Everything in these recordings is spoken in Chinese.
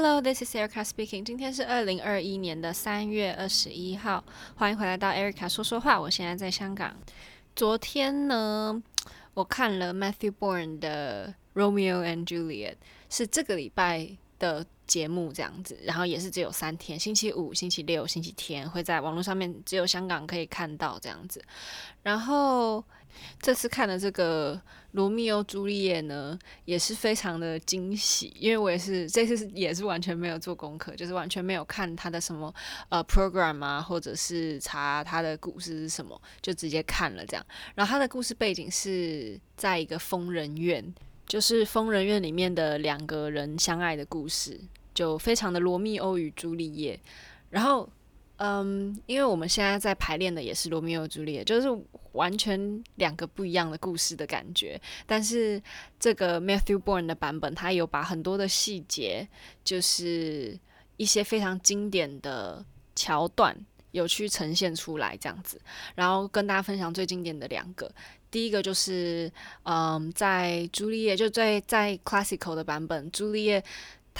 Hello, this is Erica speaking. 今天是二零二一年的三月二十一号，欢迎回来到 Erica 说说话。我现在在香港。昨天呢，我看了 Matthew Bourne 的《Romeo and Juliet》，是这个礼拜的节目这样子，然后也是只有三天，星期五、星期六、星期天会在网络上面只有香港可以看到这样子，然后。这次看的这个《罗密欧朱丽叶》呢，也是非常的惊喜，因为我也是这次也是完全没有做功课，就是完全没有看他的什么呃 program 啊，或者是查他的故事是什么，就直接看了这样。然后他的故事背景是在一个疯人院，就是疯人院里面的两个人相爱的故事，就非常的罗密欧与朱丽叶。然后。嗯，因为我们现在在排练的也是《罗密欧朱丽叶》，就是完全两个不一样的故事的感觉。但是这个 Matthew Bourne 的版本，他有把很多的细节，就是一些非常经典的桥段，有去呈现出来这样子。然后跟大家分享最经典的两个，第一个就是，嗯，在朱丽叶就在在 Classical 的版本，朱丽叶。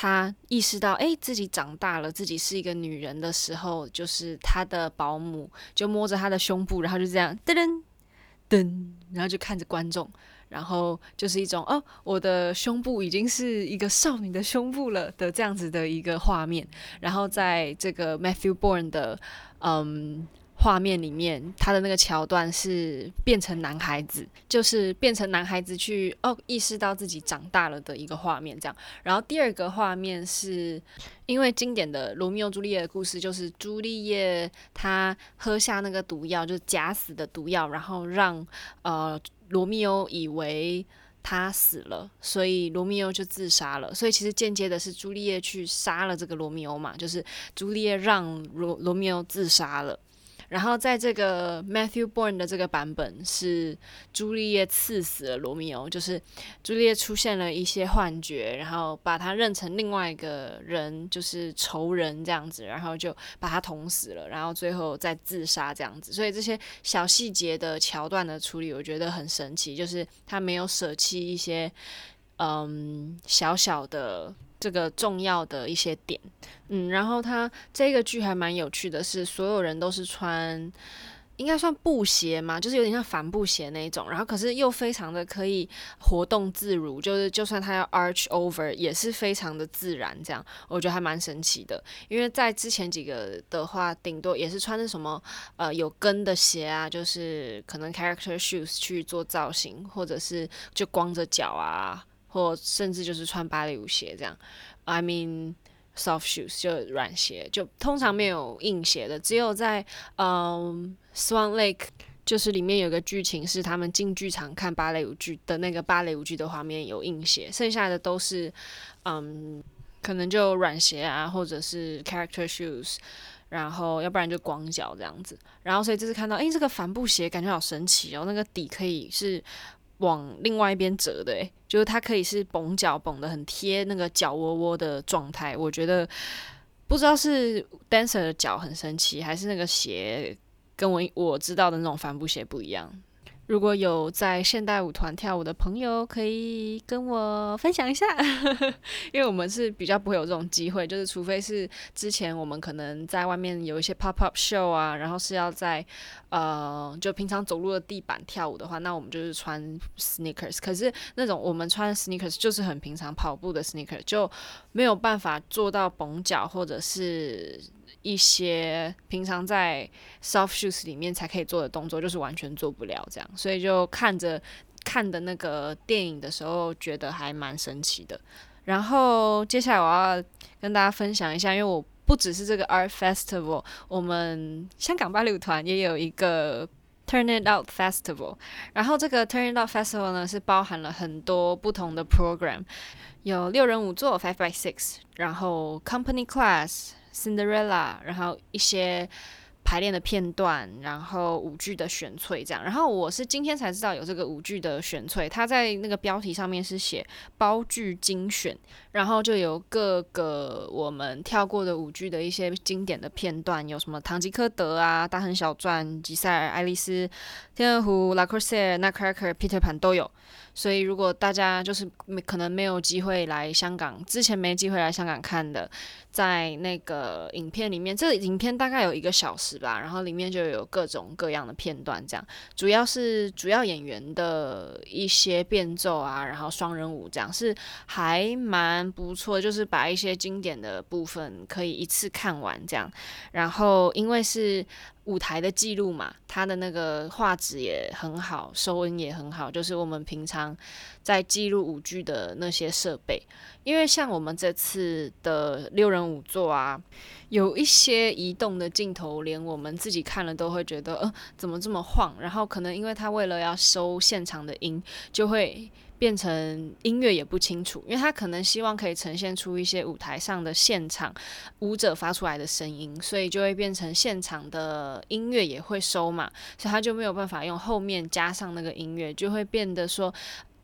他意识到，哎，自己长大了，自己是一个女人的时候，就是他的保姆就摸着他的胸部，然后就这样噔噔噔，然后就看着观众，然后就是一种哦，我的胸部已经是一个少女的胸部了的这样子的一个画面。然后在这个 Matthew Bourne 的嗯。画面里面，他的那个桥段是变成男孩子，就是变成男孩子去哦，意识到自己长大了的一个画面，这样。然后第二个画面是因为经典的罗密欧朱丽叶的故事，就是朱丽叶她喝下那个毒药，就假死的毒药，然后让呃罗密欧以为他死了，所以罗密欧就自杀了。所以其实间接的是朱丽叶去杀了这个罗密欧嘛，就是朱丽叶让罗罗密欧自杀了。然后在这个 Matthew Bourne 的这个版本是朱丽叶刺死了罗密欧，就是朱丽叶出现了一些幻觉，然后把他认成另外一个人，就是仇人这样子，然后就把他捅死了，然后最后再自杀这样子。所以这些小细节的桥段的处理，我觉得很神奇，就是他没有舍弃一些嗯小小的。这个重要的一些点，嗯，然后他这个剧还蛮有趣的是，所有人都是穿，应该算布鞋嘛，就是有点像帆布鞋那一种，然后可是又非常的可以活动自如，就是就算他要 arch over 也是非常的自然，这样我觉得还蛮神奇的。因为在之前几个的话，顶多也是穿的什么呃有跟的鞋啊，就是可能 character shoes 去做造型，或者是就光着脚啊。或甚至就是穿芭蕾舞鞋这样，I mean soft shoes 就软鞋，就通常没有硬鞋的，只有在嗯 Swan Lake 就是里面有个剧情是他们进剧场看芭蕾舞剧的那个芭蕾舞剧的画面有硬鞋，剩下的都是嗯可能就软鞋啊，或者是 character shoes，然后要不然就光脚这样子，然后所以这次看到诶，这个帆布鞋感觉好神奇哦，那个底可以是。往另外一边折的，诶，就是它可以是绷脚绷的很贴那个脚窝窝的状态。我觉得不知道是 dancer 的脚很神奇，还是那个鞋跟我我知道的那种帆布鞋不一样。如果有在现代舞团跳舞的朋友，可以跟我分享一下，因为我们是比较不会有这种机会，就是除非是之前我们可能在外面有一些 pop up show 啊，然后是要在呃就平常走路的地板跳舞的话，那我们就是穿 sneakers。可是那种我们穿 sneakers 就是很平常跑步的 sneakers，就没有办法做到绷脚或者是。一些平常在 soft shoes 里面才可以做的动作，就是完全做不了这样，所以就看着看的那个电影的时候，觉得还蛮神奇的。然后接下来我要跟大家分享一下，因为我不只是这个 art festival，我们香港芭蕾团也有一个 Turn It Out Festival。然后这个 Turn It Out Festival 呢，是包含了很多不同的 program，有六人五座 Five by Six，然后 Company Class。Cinderella，然后一些排练的片段，然后舞剧的选粹这样。然后我是今天才知道有这个舞剧的选粹，它在那个标题上面是写包剧精选，然后就有各个我们跳过的舞剧的一些经典的片段，有什么《堂吉诃德》啊，《大亨小传》、《吉赛尔》、《爱丽丝》、《天鹅湖》、《拉克塞尔》、《Nutcracker》、《Peter Pan》都有。所以如果大家就是没可能没有机会来香港，之前没机会来香港看的。在那个影片里面，这个影片大概有一个小时吧，然后里面就有各种各样的片段，这样主要是主要演员的一些变奏啊，然后双人舞这样是还蛮不错，就是把一些经典的部分可以一次看完这样，然后因为是。舞台的记录嘛，它的那个画质也很好，收音也很好，就是我们平常在记录舞剧的那些设备。因为像我们这次的六人舞座啊，有一些移动的镜头，连我们自己看了都会觉得，呃，怎么这么晃？然后可能因为他为了要收现场的音，就会。变成音乐也不清楚，因为他可能希望可以呈现出一些舞台上的现场舞者发出来的声音，所以就会变成现场的音乐也会收嘛，所以他就没有办法用后面加上那个音乐，就会变得说，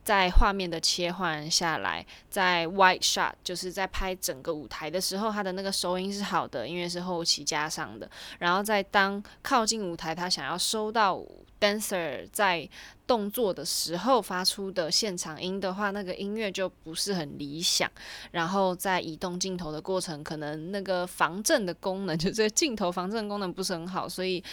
在画面的切换下来，在 wide shot 就是在拍整个舞台的时候，他的那个收音是好的，因为是后期加上的，然后在当靠近舞台，他想要收到。dancer 在动作的时候发出的现场音的话，那个音乐就不是很理想。然后在移动镜头的过程，可能那个防震的功能，就这个镜头防震功能不是很好，所以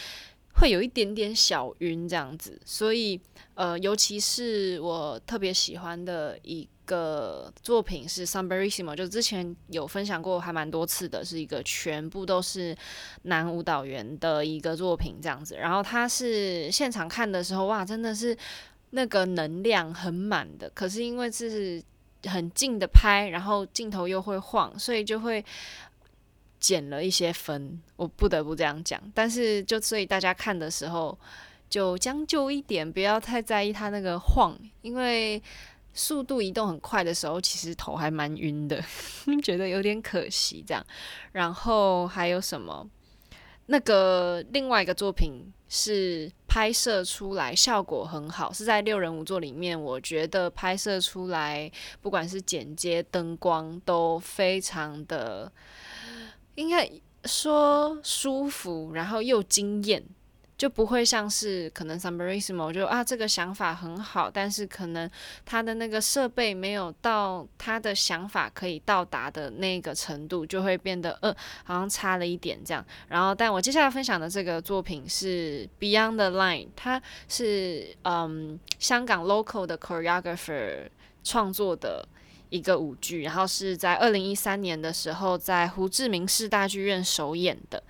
会有一点点小晕这样子。所以，呃，尤其是我特别喜欢的一。个作品是 Sambarissimo，就之前有分享过，还蛮多次的，是一个全部都是男舞蹈员的一个作品这样子。然后他是现场看的时候，哇，真的是那个能量很满的。可是因为这是很近的拍，然后镜头又会晃，所以就会减了一些分。我不得不这样讲。但是就所以大家看的时候就将就一点，不要太在意它那个晃，因为。速度移动很快的时候，其实头还蛮晕的，觉得有点可惜这样。然后还有什么？那个另外一个作品是拍摄出来效果很好，是在六人五座里面，我觉得拍摄出来不管是剪接、灯光都非常的，应该说舒服，然后又惊艳。就不会像是可能 Sambarissimo 就啊这个想法很好，但是可能他的那个设备没有到他的想法可以到达的那个程度，就会变得呃好像差了一点这样。然后，但我接下来分享的这个作品是 Beyond the Line，它是嗯香港 local 的 choreographer 创作的一个舞剧，然后是在二零一三年的时候在胡志明市大剧院首演的。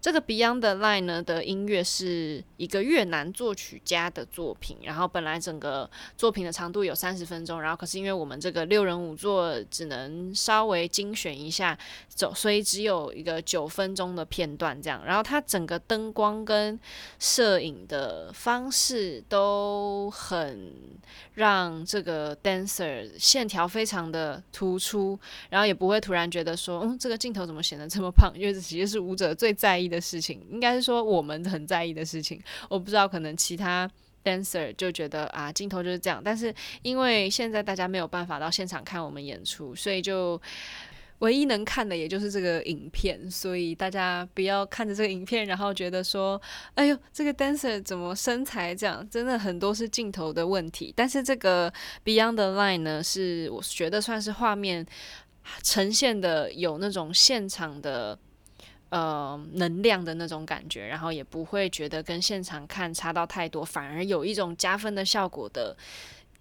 这个 Beyond the Line 呢的音乐是一个越南作曲家的作品，然后本来整个作品的长度有三十分钟，然后可是因为我们这个六人舞作只能稍微精选一下走，所以只有一个九分钟的片段这样。然后它整个灯光跟摄影的方式都很让这个 dancer 线条非常的突出，然后也不会突然觉得说，嗯，这个镜头怎么显得这么胖？因为这其实是舞者最在意的事情，应该是说我们很在意的事情。我不知道，可能其他 dancer 就觉得啊，镜头就是这样。但是因为现在大家没有办法到现场看我们演出，所以就唯一能看的也就是这个影片。所以大家不要看着这个影片，然后觉得说，哎呦，这个 dancer 怎么身材这样？真的很多是镜头的问题。但是这个 Beyond the Line 呢，是我觉得算是画面呈现的有那种现场的。呃，能量的那种感觉，然后也不会觉得跟现场看差到太多，反而有一种加分的效果的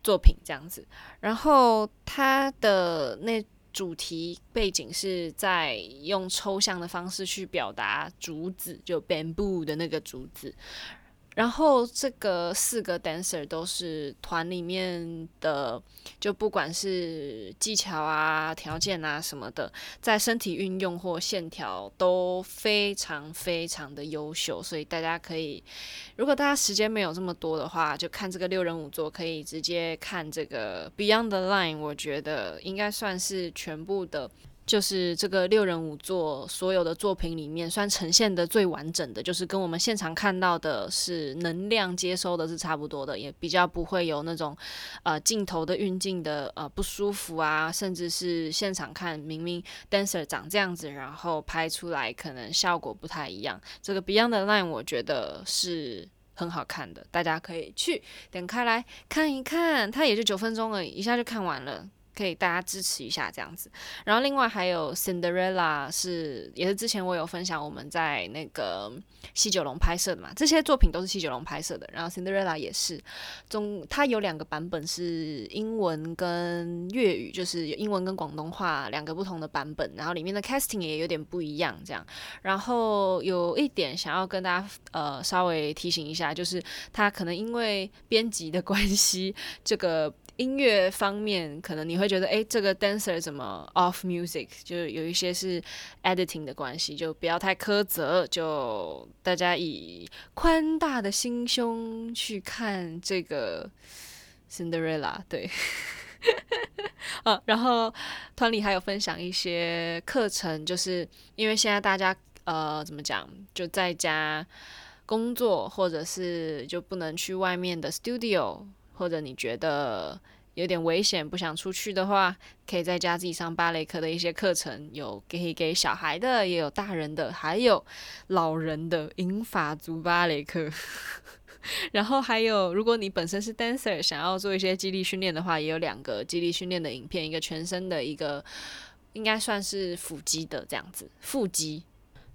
作品这样子。然后它的那主题背景是在用抽象的方式去表达竹子，就 bamboo 的那个竹子。然后这个四个 dancer 都是团里面的，就不管是技巧啊、条件啊什么的，在身体运用或线条都非常非常的优秀，所以大家可以，如果大家时间没有这么多的话，就看这个六人五座，可以直接看这个 Beyond the Line，我觉得应该算是全部的。就是这个六人舞作所有的作品里面，算呈现的最完整的，就是跟我们现场看到的是能量接收的是差不多的，也比较不会有那种呃镜头的运镜的呃不舒服啊，甚至是现场看明明 dancer 长这样子，然后拍出来可能效果不太一样。这个 Beyond the Line 我觉得是很好看的，大家可以去点开来看一看。它也就九分钟而已，一下就看完了。可以大家支持一下这样子，然后另外还有 Cinderella 是也是之前我有分享我们在那个西九龙拍摄的嘛，这些作品都是西九龙拍摄的，然后 Cinderella 也是，中它有两个版本是英文跟粤语，就是英文跟广东话两个不同的版本，然后里面的 casting 也有点不一样这样，然后有一点想要跟大家呃稍微提醒一下，就是它可能因为编辑的关系，这个。音乐方面，可能你会觉得，诶，这个 dancer 怎么 off music？就是有一些是 editing 的关系，就不要太苛责，就大家以宽大的心胸去看这个 Cinderella。对，啊，然后团里还有分享一些课程，就是因为现在大家呃怎么讲，就在家工作，或者是就不能去外面的 studio。或者你觉得有点危险，不想出去的话，可以在家自己上芭蕾课的一些课程，有给给小孩的，也有大人的，还有老人的银发族芭蕾课。然后还有，如果你本身是 dancer，想要做一些肌力训练的话，也有两个肌力训练的影片，一个全身的，一个应该算是腹肌的这样子，腹肌。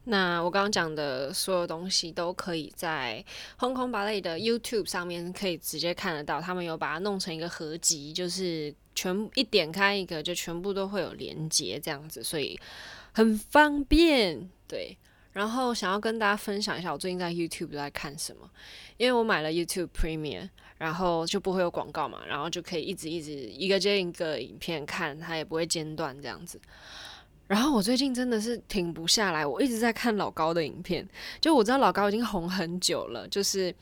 那我刚刚讲的所有东西都可以在 Hong Kong Ballet 的 YouTube 上面可以直接看得到，他们有把它弄成一个合集，就是全一点开一个就全部都会有连接这样子，所以很方便。对，然后想要跟大家分享一下我最近在 YouTube 都在看什么，因为我买了 YouTube Premium，然后就不会有广告嘛，然后就可以一直一直一个接一个影片看，它也不会间断这样子。然后我最近真的是停不下来，我一直在看老高的影片。就我知道老高已经红很久了，就是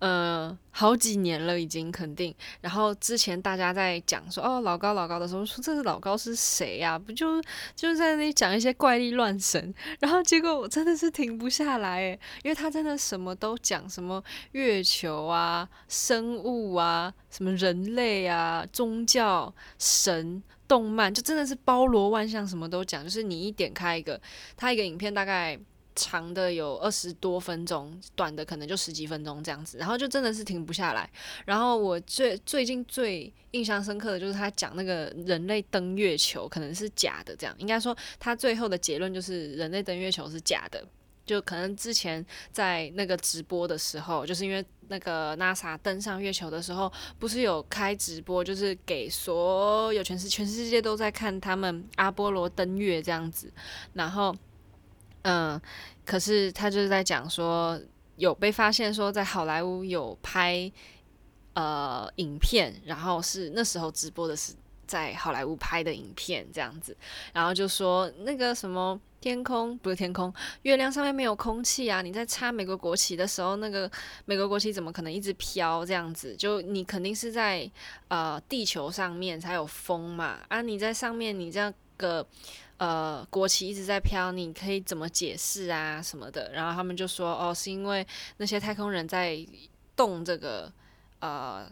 呃好几年了已经肯定。然后之前大家在讲说哦老高老高的时候，说这是老高是谁呀？不就就在那里讲一些怪力乱神。然后结果我真的是停不下来，因为他真的什么都讲，什么月球啊、生物啊、什么人类啊、宗教、神。动漫就真的是包罗万象，什么都讲。就是你一点开一个，它一个影片大概长的有二十多分钟，短的可能就十几分钟这样子。然后就真的是停不下来。然后我最最近最印象深刻的就是他讲那个人类登月球可能是假的，这样应该说他最后的结论就是人类登月球是假的。就可能之前在那个直播的时候，就是因为那个 NASA 登上月球的时候，不是有开直播，就是给所有全世全世界都在看他们阿波罗登月这样子。然后，嗯，可是他就是在讲说，有被发现说在好莱坞有拍呃影片，然后是那时候直播的是在好莱坞拍的影片这样子，然后就说那个什么。天空不是天空，月亮上面没有空气啊！你在插美国国旗的时候，那个美国国旗怎么可能一直飘这样子？就你肯定是在呃地球上面才有风嘛啊！你在上面，你这个呃国旗一直在飘，你可以怎么解释啊什么的？然后他们就说哦，是因为那些太空人在动这个呃。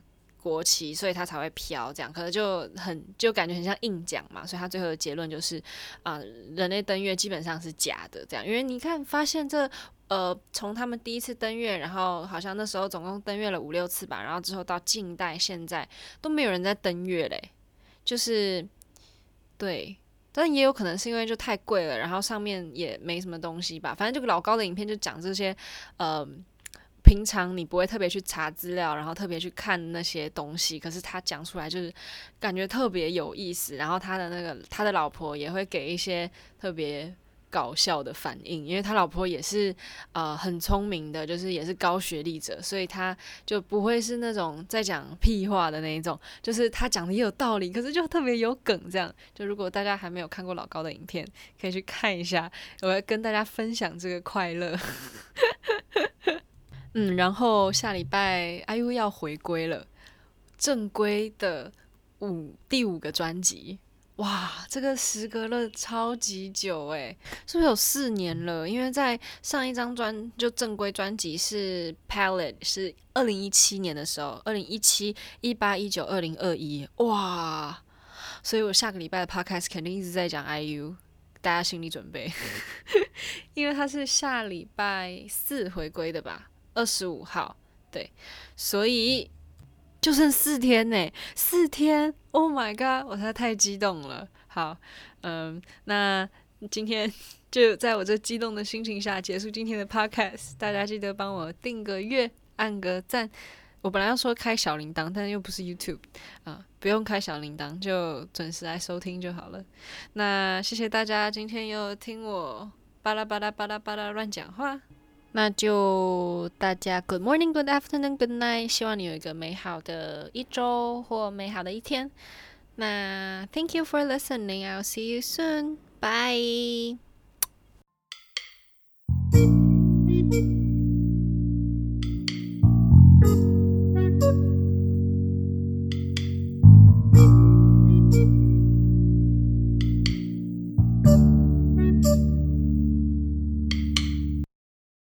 国旗，所以它才会飘，这样。可能就很就感觉很像硬讲嘛，所以他最后的结论就是啊、人类登月基本上是假的，这样，因为你看发现这呃，从他们第一次登月，然后好像那时候总共登月了五六次吧，然后之后到近代现在都没有人在登月嘞，就是对，但也有可能是因为就太贵了，然后上面也没什么东西吧，反正这个老高的影片就讲这些呃。平常你不会特别去查资料，然后特别去看那些东西，可是他讲出来就是感觉特别有意思。然后他的那个他的老婆也会给一些特别搞笑的反应，因为他老婆也是呃很聪明的，就是也是高学历者，所以他就不会是那种在讲屁话的那一种，就是他讲的也有道理，可是就特别有梗。这样，就如果大家还没有看过老高的影片，可以去看一下，我会跟大家分享这个快乐。嗯，然后下礼拜 IU 要回归了，正规的五第五个专辑，哇，这个时隔了超级久诶，是不是有四年了？因为在上一张专就正规专辑是 Palette，是二零一七年的时候，二零一七、一八、一九、二零二一，哇，所以我下个礼拜的 Podcast 肯定一直在讲 IU，大家心理准备，因为他是下礼拜四回归的吧。二十五号，对，所以就剩四天呢，四天！Oh my god，我实在太激动了。好，嗯，那今天 就在我这激动的心情下结束今天的 podcast。大家记得帮我订个月，按个赞。我本来要说开小铃铛，但又不是 YouTube 啊，不用开小铃铛，就准时来收听就好了。那谢谢大家今天又听我巴拉巴拉巴拉巴拉乱讲话。那就大家 Good morning, Good afternoon, Good night。希望你有一个美好的一周或美好的一天。那 Thank you for listening. I'll see you soon. Bye.